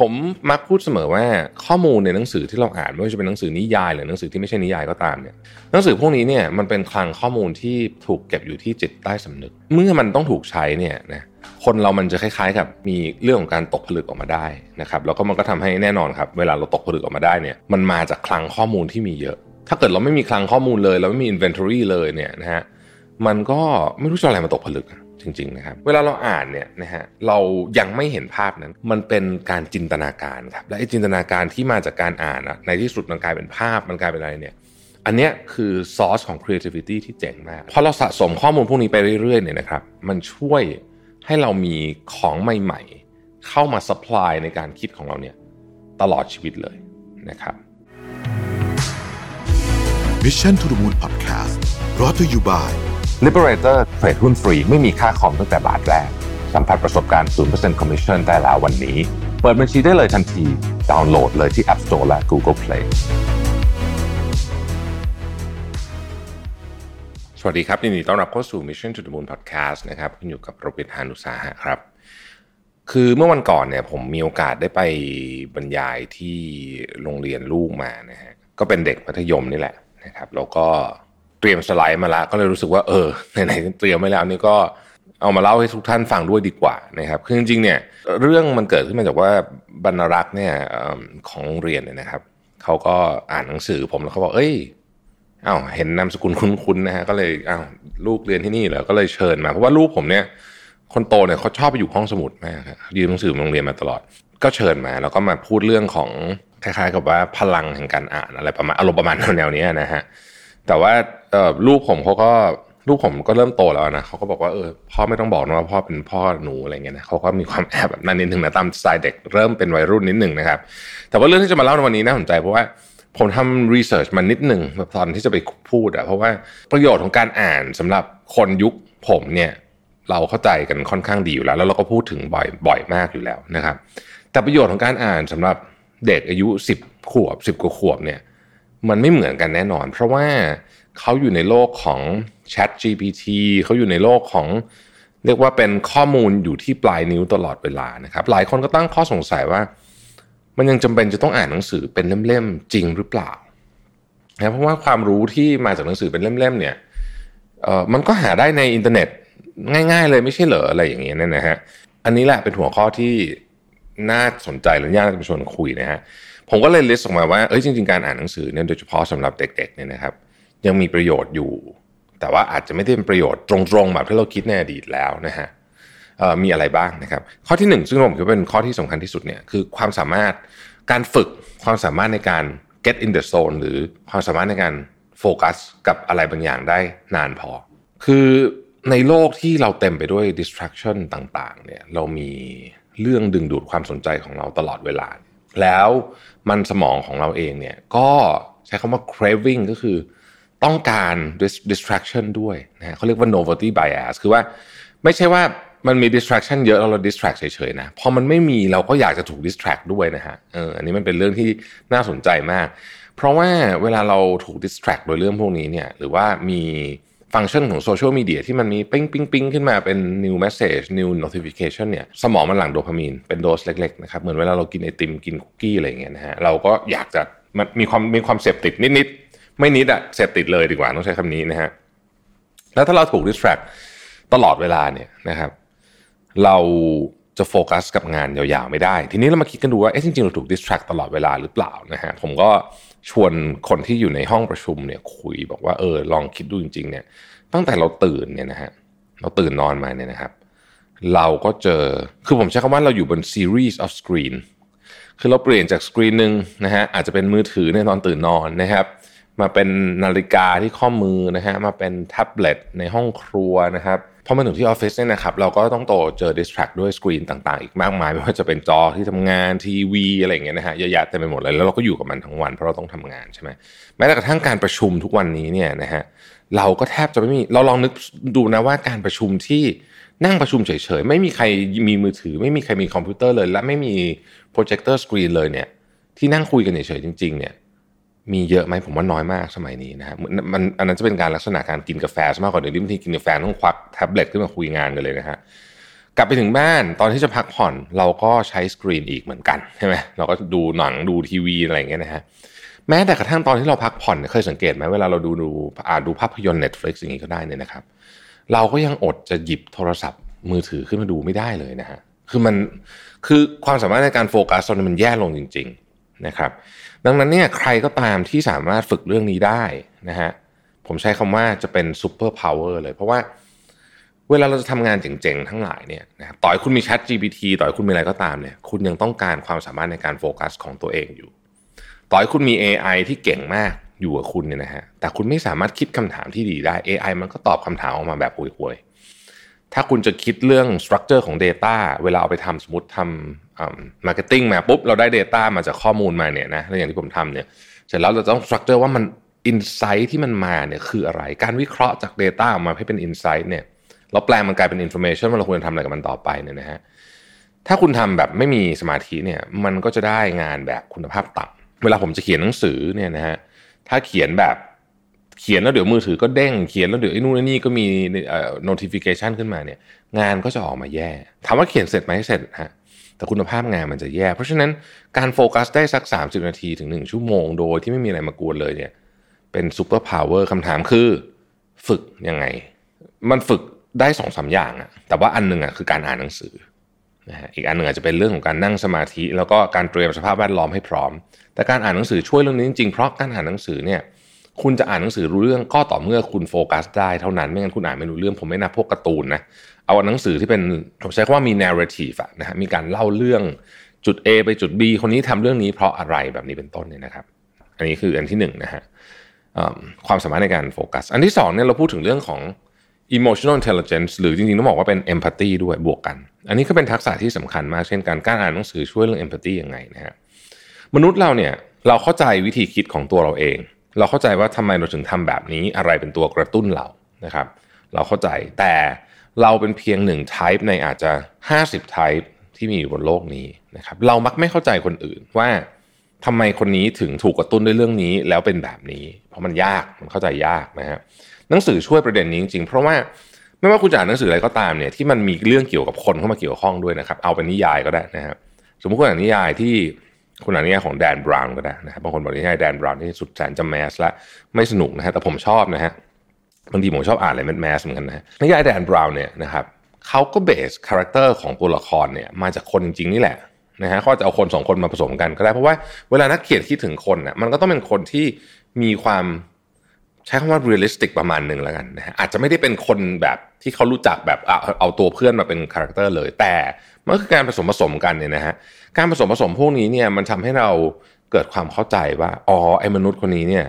ผมมักพูดเสมอว่าข้อมูลในหนังสือที่เราอ่านไม่ว่าจะเป็นหนังสือนิยาย หรือหนังสือที่ไม่ใช่นิยายก็ตามเนี่ยหนังสือพวกนี้เนี่ยมันเป็นคลังข้อมูลที่ถูกเก็บอยู่ที่จิตใต้สำนึก เมื่อมันต้องถูกใช้เนี่ยนะคนเรามันจะคล้ายๆกับมีเรื่องของการตกผลึกออกมาได้นะครับแล้วก็มันก็ทำให้แน่นอนครับ เวลาเราตกผลึกออกมาได้เนี่ยมันมาจากคลังข้อมูลที่มีเยอะ ถ้าเกิดเราไม่มีคลังข้อมูลเลย เราไม่มี inventory เลยเนี่ยนะฮะมันก็ไม่รู้จะอะไรมาตกผลึก จริงๆนะครับ เวลาเราอ่านเนี่ยนะฮะเรายังไม่เห็นภาพนั้น มันเป็นการจินตนาการครับและไอ้จินตนาการที่มาจากการอ่านอะในที่สุดมันกลายเป็นภาพมันกลายเป็นอะไรเนี่ยอันเนี้ยคือซอสของ creativity ที่เจ๋งมากพอเราสะสมข้อมูลพวกนี้ไปเรื่อยๆเนี่ยนะครับ มันช่วยให้เรามีของใหม่ๆ เข้ามา supply ในการคิดของเราเนี่ยตลอดชีวิตเลยนะครับ Mission to the Moon Podcast รอ t ธออยู่บ่าย Liberator เทรดหุ้นฟรีไม่มีค่าคอมตั้งแต่บาทแรก สัมผัสประสบการณ์ 0% Commission ได้แล้ววันนี้ เปิดบัญชีได้เลยทันที ดาวน์โหลดเลยที่ App Store และ Google Play สวัสดีครับยินดีต้อนรับเข้าสู่ Mission to the Moon Podcast นะครับคุณอยู่กับโรบินฮานุสาหะครับ คือเมื่อวันก่อนเนี่ยผมมีโอกาสได้ไปบรรยายที่โรงเรียนลูกมานะฮะก็เป็นเด็กมัธยมนี่แหละนะครับแล้วก็เตรียมสไลด์มาแล้วก็เลยรู้สึกว่าเออไหนๆเตรียมไว้แล้วนี่ก็เอามาเล่าให้ทุกท่านฟังด้วยดีกว่านะครับคือจริงๆเนี่ยเรื่องมันเกิดขึ้นมาจากว่าบรรรักษ์เนี่ยของเรียนเนี่ยนะครับเขาก็อ่านหนังสือผมแล้วเขาบอกเอ้ยอ้าวเห็นนามสกุลคุ้นๆนะฮะก็เลยอ้าวลูกเรียนที่นี่เหรอก็เลยเชิญมา เพราะว่าลูกผมเนี่ย คนโตเนี่ยเขาชอบไปอยู่ห้องสมุดมากครับยืนหนังสือโรงเรียนมาตลอด ก็เชิญมา แล้วก็มาพูดเรื่องของคล้ายๆ กับว่าพลังแห่งการอ่านอะไรประมาณอารมณ์ประมาณแนวๆนี้นะฮะ แต่ว่าลูกผมเขาก็ลูกผมก็เริ่มโตแล้วนะเขาก็บอกว่าเออพ่อไม่ต้องบอกนะว่าพ่อเป็นพ่อหนูอะไรเงี้ยนะเขาก็มีความแอบแบบนั้นนิดนึงนะตามสไตล์เด็กเริ่มเป็นวัยรุ่นนิดหนึ่งนะครับ แต่ว่าเรื่องที่จะมาเล่าในวันนี้น่าสนใจเพราะว่าผมทำรีเสิร์ชมานิดหนึ่งตอนที่จะไปพูดอะเพราะว่าประโยชน์ของการอ่านสำหรับคนยุคผมเนี่ยเราเข้าใจกันค่อนข้างดีอยู่แล้ว แล้วเราก็พูดถึงบ่อยบ่อยมากอยู่แล้วนะครับ แต่ประโยชน์ของการอ่านสำหรับเด็กอายุ 10 ขวบ 10 กว่าขวบเนี่ย มันไม่เหมือนกันแน่นอน เพราะว่าเขาอยู่ในโลกของ Chat GPT เขาอยู่ในโลกของเรียกว่าเป็นข้อมูลอยู่ที่ปลายนิ้วตลอดเวลานะครับ หลายคนก็ตั้งข้อสงสัยว่า มันยังจำเป็นจะต้องอ่านหนังสือเป็นเล่มๆจริงหรือเปล่านะเพราะว่าความรู้ที่มาจากหนังสือเป็นเล่มๆเนี่ยเออมันก็หาได้ในอินเทอร์เน็ตง่ายๆเลยไม่ใช่เหรออะไรอย่างเงี้ยนะฮะอันนี้แหละเป็นหัวข้อที่น่าสนใจและน่าจะไปชวนคุยนะฮะ ผมก็เลย list ออกมาว่าเอ้ยจริง ๆ การอ่านหนังสือเนี่ยโดยเฉพาะสำหรับเด็กๆเนี่ยนะครับ ยังมีประโยชน์อยู่ แต่ว่าอาจจะไม่ได้เป็นประโยชน์ตรงๆแบบที่เราคิดในอดีตแล้วนะฮะมีอะไรบ้างนะครับ ข้อที่หนึ่งซึ่งผมคิดว่าเป็นข้อที่สำคัญที่สุดเนี่ยคือความสามารถการฝึกความสามารถในการ get in the zone หรือความสามารถในการโฟกัสกับอะไรบางอย่างได้นานพอ คือในโลกที่เราเต็มไปด้วย distraction ต่างๆเนี่ยเรามีเรื่องดึงดูดความสนใจของเราตลอดเวลา แล้วมันสมองของเราเองเนี่ยก็ใช้คำว่า craving ก็คือต้องการ distraction ด้วยนะเขาเรียกว่า novelty bias คือว่าไม่ใช่ว่ามันมี distraction เยอะแล้วเรา distract เฉยๆนะพอมันไม่มีเราก็อยากจะถูก distract ด้วยนะฮะเอออันนี้มันเป็นเรื่องที่น่าสนใจมาก เพราะว่าเวลาเราถูก distract โดยเรื่องพวกนี้เนี่ยหรือว่ามี ฟังก์ชันของโซเชียลมีเดียที่มันมีปิ้งปิ้งปิ้งขึ้นมาเป็น new message new notification เนี่ยสมองมันหลั่งโดพามีนเป็นโดสเล็กๆนะครับเหมือนเวลาเรากินไอติมกินคุกกี้อะไรอย่างเงี้ยนะฮะเราก็อยากจะมันมีความมีความเสพติดนิดๆไม่นิดอะเสพติดเลยดีกว่าต้องใช้คำนี้นะฮะแล้วถ้าเราถูก distract ตลอดเวลาเนี่ยนะครับ เรา จะโฟกัสกับงานยาวๆไม่ได้ ทีนี้เรามาคิดกันดูว่าเอ๊ะจริงๆเราถูก distract ตลอดเวลาหรือเปล่านะฮะผมก็ชวนคนที่อยู่ในห้องประชุมเนี่ยคุยบอกว่าเออลองคิดดูจริง ๆ เนี่ย ตั้งแต่เราตื่นเนี่ยนะฮะเราตื่นนอนมาเนี่ยนะครับ เราก็เจอคือผมใช้คำว่าเราอยู่บน series of screen คือเราเปลี่ยนจากสกรีนหนึ่งนะฮะอาจจะเป็นมือถือในตอนตื่นนอนนะครับ มาเป็นนาฬิกาที่ข้อมือนะฮะมาเป็นแท็บเล็ตในห้องครัวนะครับพอมาถึงที่ออฟฟิศเนี่ยนะครับเราก็ต้องเจอ distract ด้วยสกรีนต่างๆ อีกมากมายไม่ว่าจะเป็นจอที่ทำงานทีวีอะไรอย่างเงี้ยนะฮะเยอะแยะเต็มไปหมดเลยแล้วเราก็อยู่กับมันทั้งวันเพราะเราต้องทำงานใช่ไหมแม้แต่กระทั่งการประชุมทุกวันนี้เนี่ยนะฮะเราก็แทบจะไม่มีเราลองนึกดูนะว่าการประชุมที่นั่งประชุมเฉยๆ ไม่มีใครมีมือถือ ไม่มีใครมีคอมพิวเตอร์เลย และไม่มี projector screen เลยเนี่ยที่นั่งคุยกันเฉยๆจริงๆเนี่ย มีเยอะไหมผมว่าน้อยมากสมัยนี้นะฮะมันอันนั้นจะเป็นการลักษณะการกินกาแฟมากกว่าเดี๋ยวนี้บางทีกินกาแฟต้องควักแท็บเล็ตขึ้นมาคุยงานกันเลยนะฮะกลับไปถึงบ้านตอนที่จะพักผ่อนเราก็ใช้สกรีนอีกเหมือนกันใช่ไหมเราก็ดูหนังดูทีวีอะไรอย่างเงี้ยนะฮะแม้แต่กระทั่งตอนที่เราพักผ่อนเคยสังเกตไหมเวลาเราดูดูอ่าดูภาพยนตร์ Netflix อย่างนี้ก็ได้เนี่ยนะครับ เราก็ยังอดจะหยิบโทรศัพท์มือถือขึ้นมาดูไม่ได้เลยนะฮะคือมันคือความสามารถในการโฟกัสตอนนี้มันแย่ลงจริง ๆ นะครับ ดังนั้นเนี่ยใครก็ตามที่สามารถฝึกเรื่องนี้ได้นะฮะผมใช้คำว่าจะเป็น superpower เลย เพราะว่าเวลาเราจะทำงานเจ๋งๆ ทั้งหลายเนี่ยนะครับต่อยคุณมี Chat GPT ต่อยคุณมีอะไรก็ตามเนี่ยคุณยังต้องการความสามารถในการโฟกัสของตัวเองอยู่ ต่อให้คุณมี AI ที่เก่งมากอยู่กับคุณเนี่ยนะฮะแต่คุณไม่สามารถคิดคำถามที่ดีได้ AI มันก็ตอบคำถามออกมาแบบห่วยๆ ถ้าคุณจะคิดเรื่อง structure ของ Data เวลาเอาไปทำสมมติทำ marketing มาปุ๊บ เราได้ Data มาจากข้อมูลมาเนี่ยนะแล้วอย่างที่ผมทำเนี่ยเสร็จแล้วเราต้อง structure ว่ามัน insight ที่มันมาเนี่ยคืออะไร การวิเคราะห์จาก Data ออกมาให้เป็น insight เนี่ยแล้วแปลงมันกลายเป็น information ว่าเราควรจะทำอะไรกับมันต่อไปเนี่ยนะฮะถ้าคุณทำแบบไม่มีสมาธิเนี่ยมันก็จะได้งานแบบคุณภาพต่ำเวลาผมจะเขียนหนังสือเนี่ยนะฮะถ้าเขียนแบบ เขียนแล้วเดี๋ยวมือถือก็เด้งเขียนแล้วเดี๋ยวไอ้นู่นไอ้นี่ก็มีเอ่อ notification ขึ้นมาเนี่ย งานก็จะออกมาแย่ถามว่าเขียนเสร็จไหมเสร็จฮะแต่คุณภาพงานมันจะแย่ เพราะฉะนั้นการโฟกัสได้สัก 30 นาทีถึง 1 ชั่วโมงโดยที่ไม่มีอะไรมากวนเลยเนี่ยเป็น superpower คำถามคือ ฝึกยังไง มันฝึกได้สองสามอย่างอะแต่ว่าอันหนึ่งอะคือการอ่านหนังสือนะฮะอีกอันหนึ่งอาจจะเป็นเรื่องของการนั่งสมาธิ แล้วก็การเตรียมสภาพแวดล้อมให้พร้อม แต่การอ่านหนังสือช่วยเรื่องนี้จริงๆเพราะการอ่านหนังสือเนี่ย คุณจะอ่านหนังสือรู้เรื่องก็ต่อเมื่อคุณโฟกัสได้เท่านั้นไม่งั้นคุณอ่านไม่รู้เรื่องผมไม่นับพวกการ์ตูนนะเอาหนังสือที่เป็นผมใช้คำว่ามี narrative อะนะฮะมีการเล่าเรื่องจุด A ไปจุด B คนนี้ทำเรื่องนี้เพราะอะไรแบบนี้เป็นต้นเนี่ยนะครับ อันนี้คืออันที่หนึ่งนะฮะความสามารถในการโฟกัส อันที่สองเนี่ยเราพูดถึงเรื่องของ emotional intelligence หรือจริงๆต้องบอกว่าเป็น empathy ด้วยบวกกัน อันนี้ก็เป็นทักษะที่สำคัญมากเช่นการการอ่านหนังสือช่วยเรื่อง empathy ยังไงนะฮะมนุษย์เราเนี่ยเราเข้าใจวิธีคิดของตัวเราเอง เราเข้าใจว่าทำไมเราถึงทำแบบนี้อะไรเป็นตัวกระตุ้นเรานะครับ เราเข้าใจแต่เราเป็นเพียงหนึ่ง type ในอาจจะ 50 type ที่มีอยู่บนโลกนี้นะครับ เรามักไม่เข้าใจคนอื่นว่าทำไมคนนี้ถึงถูกกระตุ้นด้วยเรื่องนี้แล้วเป็นแบบนี้ เพราะมันยากมันเข้าใจยากนะฮะหนังสือช่วยประเด็นนี้จริงๆ เพราะว่าไม่ว่าคุณจะอ่านหนังสืออะไรก็ตามเนี่ยที่มันมีเรื่องเกี่ยวกับคนเข้ามาเกี่ยวข้องด้วยนะครับ เอาเป็นนิยายก็ได้นะครับสมมติคุณอ่านนิยายที่ คุณอ่านนิยายของแดนบราวน์ก็ได้นะครับ บางคนบอกนิยายแดนบราวน์นี่สุดแสนจะ mass ละไม่สนุกนะฮะ แต่ผมชอบนะฮะ บางทีผมชอบอ่านอะไร mass เหมือนกันนะนิยายแดนบราวน์เนี่ยนะครับเขาก็ base character ของตัวละครเนี่ยมาจากคนจริงๆนี่แหละนะฮะเขาจะเอาคนสองคนมาผสมกันก็ได้ เพราะว่าเวลานักเขียนคิดถึงคนน่ะมันก็ต้องเป็นคนที่มีความ ใช้คำว่า realistic ประมาณหนึ่งแล้วกันนะฮะอาจจะไม่ได้เป็นคนแบบที่เขารู้จักแบบเอาเอาตัวเพื่อนมาเป็น character เลย แต่มันคือการผสมผสมกันเนี่ยนะฮะการผสมผสมพวกนี้เนี่ยมันทำให้เราเกิดความเข้าใจว่าอ๋อไอ้มนุษย์คนนี้เนี่ย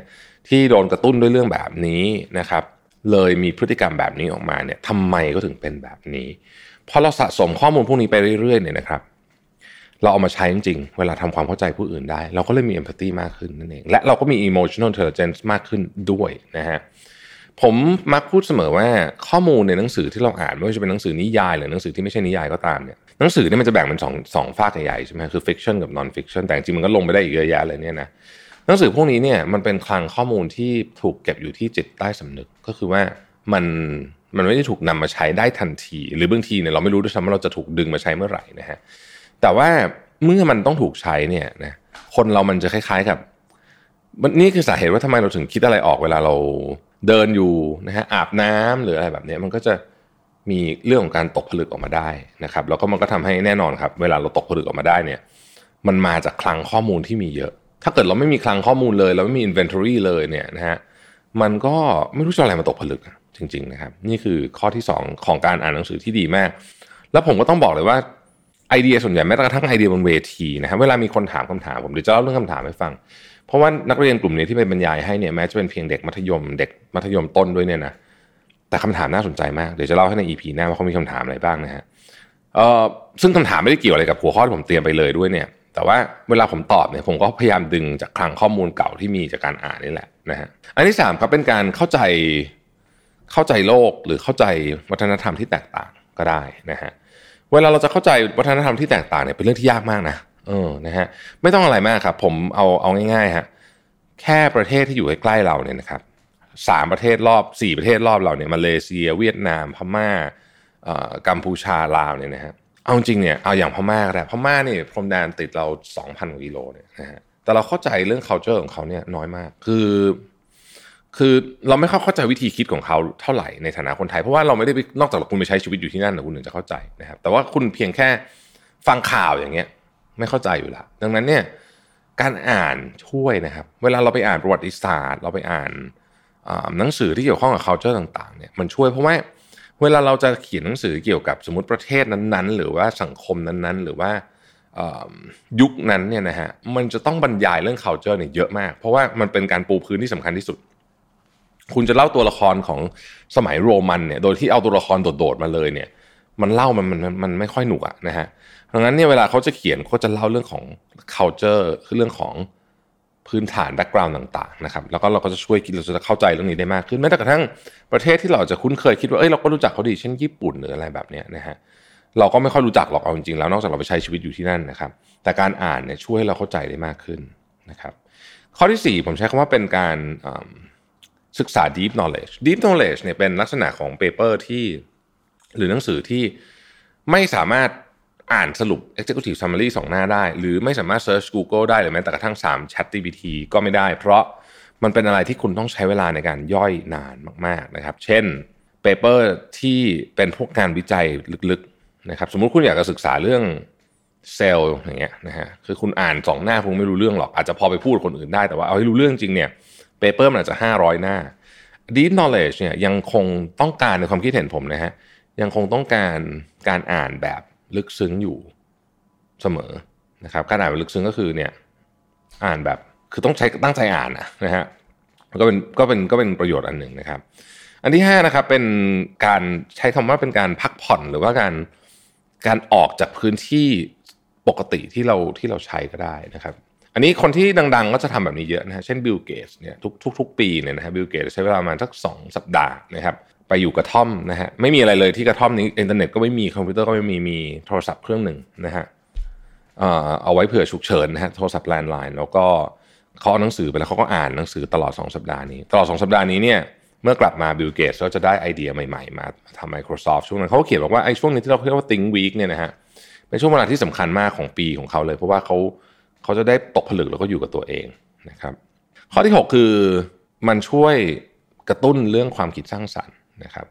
ที่โดนกระตุ้นด้วยเรื่องแบบนี้นะครับ เลยมีพฤติกรรมแบบนี้ออกมาเนี่ยทำไมก็ถึงเป็นแบบนี้พอเราสะสมข้อมูลพวกนี้ไปเรื่อยๆเนี่ยนะครับ เราเอามาใช้จริงๆ เวลาทำความเข้าใจผู้อื่นได้ เราก็เลยมี empathy มากขึ้นนั่นเอง และเราก็มี emotional intelligence มากขึ้นด้วยนะฮะผมมักพูดเสมอว่าข้อมูลในหนังสือที่เราอ่านไม่ว่าจะเป็นหนังสือนิยายหรือหนังสือที่ไม่ใช่นิยายก็ตามเนี่ยหนังสือเนี่ยมันจะแบ่งเป็นสองสองฝากใหญ่ๆใช่ไหมคือ fiction กับ non fiction แต่จริงมันก็ลงไปได้อีกเยอะแยะเลยเนี่ยนะหนังสือพวกนี้เนี่ยมันเป็นคลังข้อมูลที่ถูกเก็บอยู่ที่จิตใต้สำนึกก็คือว่ามันมันไม่ได้ถูกนำมาใช้ได้ทันที หรือบางทีเนี่ยเราไม่รู้ด้วยซ้ำว่าเราจะถูกดึงมาใช้เมื่อไหร่นะฮะ แต่ว่าเมื่อมันต้องถูกใช้เนี่ยนะคนเรามันจะคล้าย ๆกับนี่คือสาเหตุว่าทำไมเราถึงคิดอะไรออกเวลาเราเดินอยู่นะฮะอาบน้ำหรืออะไรแบบนี้มันก็จะมีเรื่องของการตกผลึกออกมาได้นะครับ แล้วก็มันก็ทำให้แน่นอนครับ เวลาเราตกผลึกออกมาได้เนี่ย มันมาจากคลังข้อมูลที่มีเยอะ ถ้าเกิดเราไม่มีคลังข้อมูลเลย เราไม่มี inventory เลยเนี่ยนะฮะมันก็ไม่รู้จะอะไรมาตกผลึกจริง ๆ นะครับ นี่คือข้อที่ 2 ของการอ่านหนังสือที่ดีมาก แล้วผมก็ต้องบอกเลยว่า ไอเดียส่วนใหญ่แม้กระทั่งไอเดียบนเวทีนะครับเวลามีคนถามคำถามผมเดี๋ยวจะเล่าเรื่องคำถามให้ฟัง เพราะว่านักเรียนกลุ่มนี้ที่ไปบรรยายให้เนี่ยแม้จะเป็นเพียงเด็กมัธยม เด็กมัธยมต้นด้วยเนี่ยนะแต่คำถามน่าสนใจมากเดี๋ยวจะเล่าให้ในอีพีหน้าว่าเขามีคำถามอะไรบ้างนะฮะเอ่อซึ่งคำถามไม่ได้เกี่ยวอะไรกับหัวข้อที่ผมเตรียมไปเลยด้วยเนี่ย แต่ว่าเวลาผมตอบเนี่ยผมก็พยายามดึงจากคลังข้อมูลเก่าที่มีจากการอ่านนี่แหละนะฮะอันที่สามครับเป็นการเข้าใจเข้าใจโลกหรือเข้าใจวัฒนธรรมที่แตกต่างก็ได้นะฮะ เวลาเราจะเข้าใจวัฒนธรรมที่แตกต่างเนี่ยเป็นเรื่องที่ยากมากนะเออนะฮะไม่ต้องอะไรมากครับผมเอาเอาง่ายๆฮะแค่ประเทศที่อยู่ใกล้ๆเราเนี่ยนะครับสามประเทศรอบสี่ประเทศรอบเราเนี่ยมาเลเซีย เวียดนาม พม่าเอ่อกัมพูชาลาวเนี่ยนะฮะเอาจริงเนี่ยเอาอย่างพม่าก็ได้พม่านี่พรมแดนติดเรา 2,000กว่ากิโลเนี่ยนะฮะแต่เราเข้าใจเรื่อง culture ของเขาเนี่ยน้อยมาก คือ คือเราไม่เข้าใจวิธีคิดของเขาเท่าไหร่ในฐานะคนไทย เพราะว่าเราไม่ได้ไปนอกจากคุณไปใช้ชีวิตอยู่ที่นั่นนะคุณถึงจะเข้าใจนะครับ แต่ว่าคุณเพียงแค่ฟังข่าวอย่างเงี้ย ไม่เข้าใจอยู่ล้วดังนั้นเนี่ยการอ่านช่วยนะครับ เวลาเราไปอ่านประวัติศาสตร์ เราไปอ่านหนังสือที่เกี่ยวข้องกับ culture ต่างๆเนี่ยมันช่วยเพราะว่าเวลาเราจะเขียนหนังสือเกี่ยวกับสมมติประเทศนั้นๆ หรือว่าสังคมนั้นๆ หรือว่ายุคนั้นเนี่ยนะฮะมันจะต้องบรรยายเรื่อง culture เนี่ยเยอะมาก เพราะว่ามันเป็นการปูพื้นที่สำคัญที่สุด คุณจะเล่าตัวละครของสมัยโรมันเนี่ย โดยที่เอาตัวละครโดดๆมาเลยเนี่ย มันเล่ามันมันมันไม่ค่อยหนุกอะนะฮะดังนั้นเนี่ยเวลาเขาจะเขียนเขาจะเล่าเรื่องของ culture คือเรื่องของพื้นฐาน background ต่างๆนะครับแล้วก็เราก็จะช่วยเราจะเข้าใจเรื่องนี้ได้มากขึ้นแม้แต่กระทั่งประเทศที่เราจะคุ้นเคยคิดว่าเอ้ยเราก็รู้จักเขาดีเช่นญี่ปุ่นหรืออะไรแบบเนี้ยนะฮะเราก็ไม่ค่อยรู้จักหรอกเอาจริงๆแล้วนอกจากเราไปใช้ชีวิตอยู่ที่นั่นนะครับ แต่การอ่านเนี่ยช่วยให้เราเข้าใจได้มากขึ้นนะครับ ข้อที่ 4 ผมใช้คำว่าเป็นการ ศึกษา deep knowledge deep knowledge เนี่ยเป็นลักษณะของ paper ที่หรือหนังสือที่ไม่สามารถอ่านสรุป executive summary สองหน้าได้ หรือไม่สามารถ search Google ได้หรือแม้แต่กระทั่ง 3 chat GPT ก็ไม่ได้ เพราะมันเป็นอะไรที่คุณต้องใช้เวลาในการย่อยนานมากๆนะครับ เช่น paper ที่เป็นพวกงานวิจัยลึกๆนะครับ สมมุติคุณอยากจะศึกษาเรื่องเซลล์อย่างเงี้ยนะฮะคือคุณอ่านสองหน้าคงไม่รู้เรื่องหรอกอาจจะพอไปพูดคนอื่นได้แต่ว่าเอาให้รู้เรื่องจริงเนี่ย paper มันอาจจะ 500 หน้า deep knowledge เนี่ยยังคงต้องการในความคิดเห็นผมนะฮะยังคงต้องการการอ่านแบบลึกซึ้งอยู่เสมอนะครับการอ่านแบบลึกซึ้งก็คือเนี่ยอ่านแบบคือต้องใช้ตั้งใจอ่านนะฮะก็เป็นก็เป็นก็เป็นประโยชน์อันหนึ่งนะครับ อันที่5นะครับเป็นการใช้คำว่าเป็นการพักผ่อนหรือว่าการการออกจากพื้นที่ปกติที่เราที่เราใช้ก็ได้นะครับ อันนี้คนที่ดังๆ ก็จะทำแบบนี้เยอะนะฮะเช่นบิลเกตเนี่ยทุกทุกปีเนี่ยนะฮะบิลเกตใช้เวลาประมาณสักสองสัปดาห์นะครับไปอยู่กระท่อมนะฮะไม่มีอะไรเลยที่กระท่อมนี้อินเทอร์เน็ตก็ไม่มีคอมพิวเตอร์ก็ไม่มีมีโทรศัพท์เครื่องหนึ่งนะฮะเอ่อเอาไว้เผื่อฉุกเฉินนะฮะโทรศัพท์ landline แล้วก็เขาเอาหนังสือไปแล้วเขาก็อ่านหนังสือตลอด 2 สัปดาห์นี้ ตลอด 2 สัปดาห์นี้เนี่ยเมื่อกลับมาบิลเกตก็จะได้ไอเดียใหม่ๆ มาทำ Microsoft ช่วงนั้นเขาเขียนบอกว่าไอ้ช่วงนี้ที่เราเรียกว่า Think Week เนี่ยนะฮะเป็นช่วงเวลาที่สำคัญมากของปีของเขาเลย เพราะว่าเขา เขาจะได้ตกผลึกแล้วก็อยู่กับตัวเองนะครับ ข้อที่ 6 คือมันช่วยกระตุ้นเรื่องความคิดสร้างสรรค์นะครับ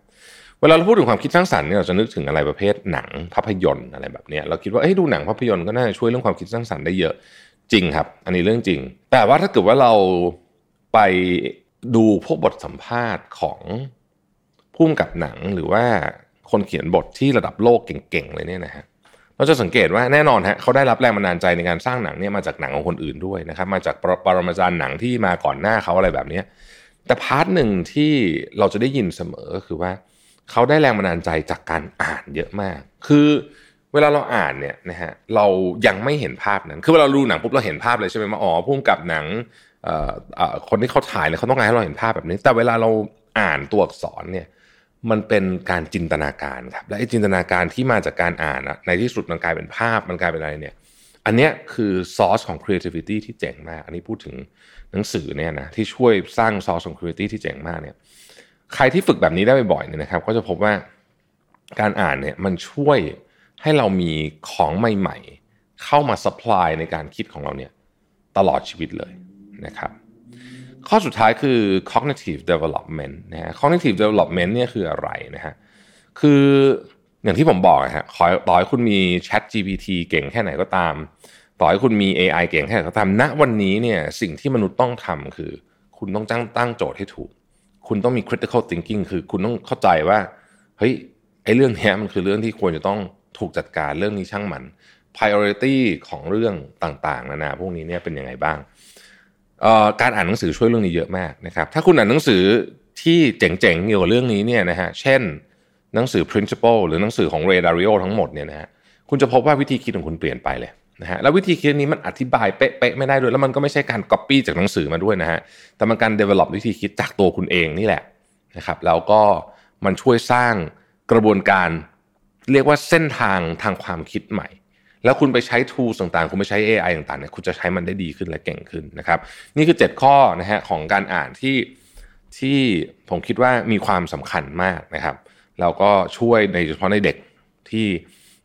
เวลาเราพูดถึงความคิดสร้างสรรค์เนี่ยเราจะนึกถึงอะไรประเภทหนังภาพยนตร์อะไรแบบเนี้ยเราคิดว่าเอ้ดูหนังภาพยนตร์ก็น่าจะช่วยเรื่องความคิดสร้างสรรค์ได้เยอะจริงครับ อันนี้เรื่องจริง แต่ว่าถ้าเกิดว่าเราไปดูพวกบทสัมภาษณ์ของผู้กำกับหนังหรือว่าคนเขียนบทที่ระดับโลกเก่งๆเลยเนี่ยนะฮะ เราจะสังเกตว่าแน่นอนฮะเขาได้รับแรงบันดาลใจในการสร้างหนังเนี่ยมาจากหนังของคนอื่นด้วยนะครับ มาจากปรปรมาจารย์หนังที่มาก่อนหน้าเขาอะไรแบบนี้แต่ part หนึ่งที่เราจะได้ยินเสมอก็คือว่าเขาได้แรงบันดาลใจจากการอ่านเยอะมาก คือเวลาเราอ่านเนี่ยนะฮะเรายังไม่เห็นภาพนั้น คือเวลาเราดูหนังปุ๊บเราเห็นภาพเลยใช่ไหมว่าอ๋อพุ่มกับหนังเอ่อเอ่อคนที่เขาถ่ายเนี่ยเขาต้องการให้เราเห็นภาพแบบนี้ แต่เวลาเราอ่านตัวอักษรเนี่ย มันเป็นการจินตนาการครับและไอ้จินตนาการที่มาจากการอ่านอะในที่สุดมันกลายเป็นภาพมันกลายเป็นอะไรเนี่ยอันเนี้ยคือซอสของ creativity ที่เจ๋งมาก อันนี้พูดถึงหนังสือเนี่ยนะที่ช่วยสร้างซอสของ creativity ที่เจ๋งมากเนี่ยใครที่ฝึกแบบนี้ได้บ่อยๆเนี่ยนะครับ ก็จะพบว่าการอ่านเนี่ยมันช่วยให้เรามีของใหม่ ๆ เข้ามา supply ในการคิดของเราเนี่ยตลอดชีวิตเลยนะครับ ข้อสุดท้ายคือ cognitive development นะฮะ cognitive development เนี่ยคืออะไรนะฮะ คืออย่างที่ผมบอกนะฮะขอต่อให้คุณมี Chat GPT เก่งแค่ไหนก็ตาม ต่อให้คุณมี AI เก่งแค่ไหนก็ตาม ณ วันนี้เนี่ยสิ่งที่มนุษย์ต้องทำคือ คุณต้องตั้งตั้งโจทย์ให้ถูก คุณต้องมี critical thinking คือคุณต้องเข้าใจว่า เฮ้ย ไอ้เรื่องนี้มันคือเรื่องที่ควรจะต้องถูกจัดการเรื่องนี้ช่างมัน priority ของเรื่องต่างๆ นานาพวกนี้เนี่ยเป็นยังไงบ้าง การอ่านหนังสือช่วยเรื่องนี้เยอะมากนะครับ ถ้าคุณอ่านหนังสือที่เจ๋งๆเกี่ยวกับเรื่องนี้เนี่ยนะฮะ เช่น หนังสือ principle หรือหนังสือของ Ray Dalio ทั้งหมดเนี่ยนะฮะ คุณจะพบว่าวิธีคิดของคุณเปลี่ยนไปเลยนะฮะ แล้ววิธีคิดนี้มันอธิบายเป๊ะๆไม่ได้ด้วย แล้วมันก็ไม่ใช่การ copy จากหนังสือมาด้วยนะฮะ แต่มันการ develop วิธีคิดจากตัวคุณเองนี่แหละนะครับ แล้วก็มันช่วยสร้างกระบวนการเรียกว่าเส้นทางทางความคิดใหม่ แล้วคุณไปใช้ tools ต่างๆ คุณไปใช้ AI ต่างๆเนี่ยคุณจะใช้มันได้ดีขึ้นและเก่งขึ้นนะครับ นี่คือ 7 ข้อนะฮะของการอ่านที่ที่ผมคิดว่ามีความสำคัญมากนะครับแล้วก็ช่วยในเฉพาะในเด็กที่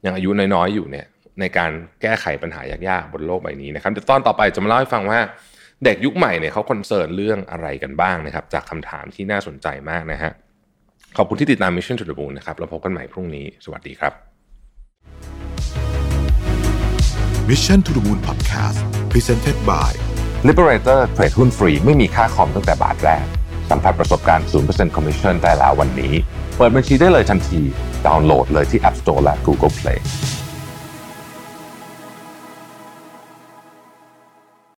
ยังอายุน้อยๆอยู่เนี่ยในการแก้ไขปัญหายากๆบนโลกใบนี้นะครับเดี๋ยวตอนต่อไปจะมาเล่าให้ฟังว่าเด็กยุคใหม่เนี่ยเขาคอนเซิร์นเรื่องอะไรกันบ้างนะครับ จากคำถามที่น่าสนใจมากนะฮะขอบคุณที่ติดตาม Mission to the Moon นะครับแล้วพบกันใหม่พรุ่งนี้ สวัสดีครับ Mission to the Moon Podcast Presented by Liberator เทรดหุ้นฟรีไม่มีค่าคอมตั้งแต่บาทแรก สัมผัสประสบการณ์ 0% Commission ได้แล้ววันนี้ เปิดบัญชีได้เลยทันที ดาวน์โหลดเลยที่ App Store และ Google Play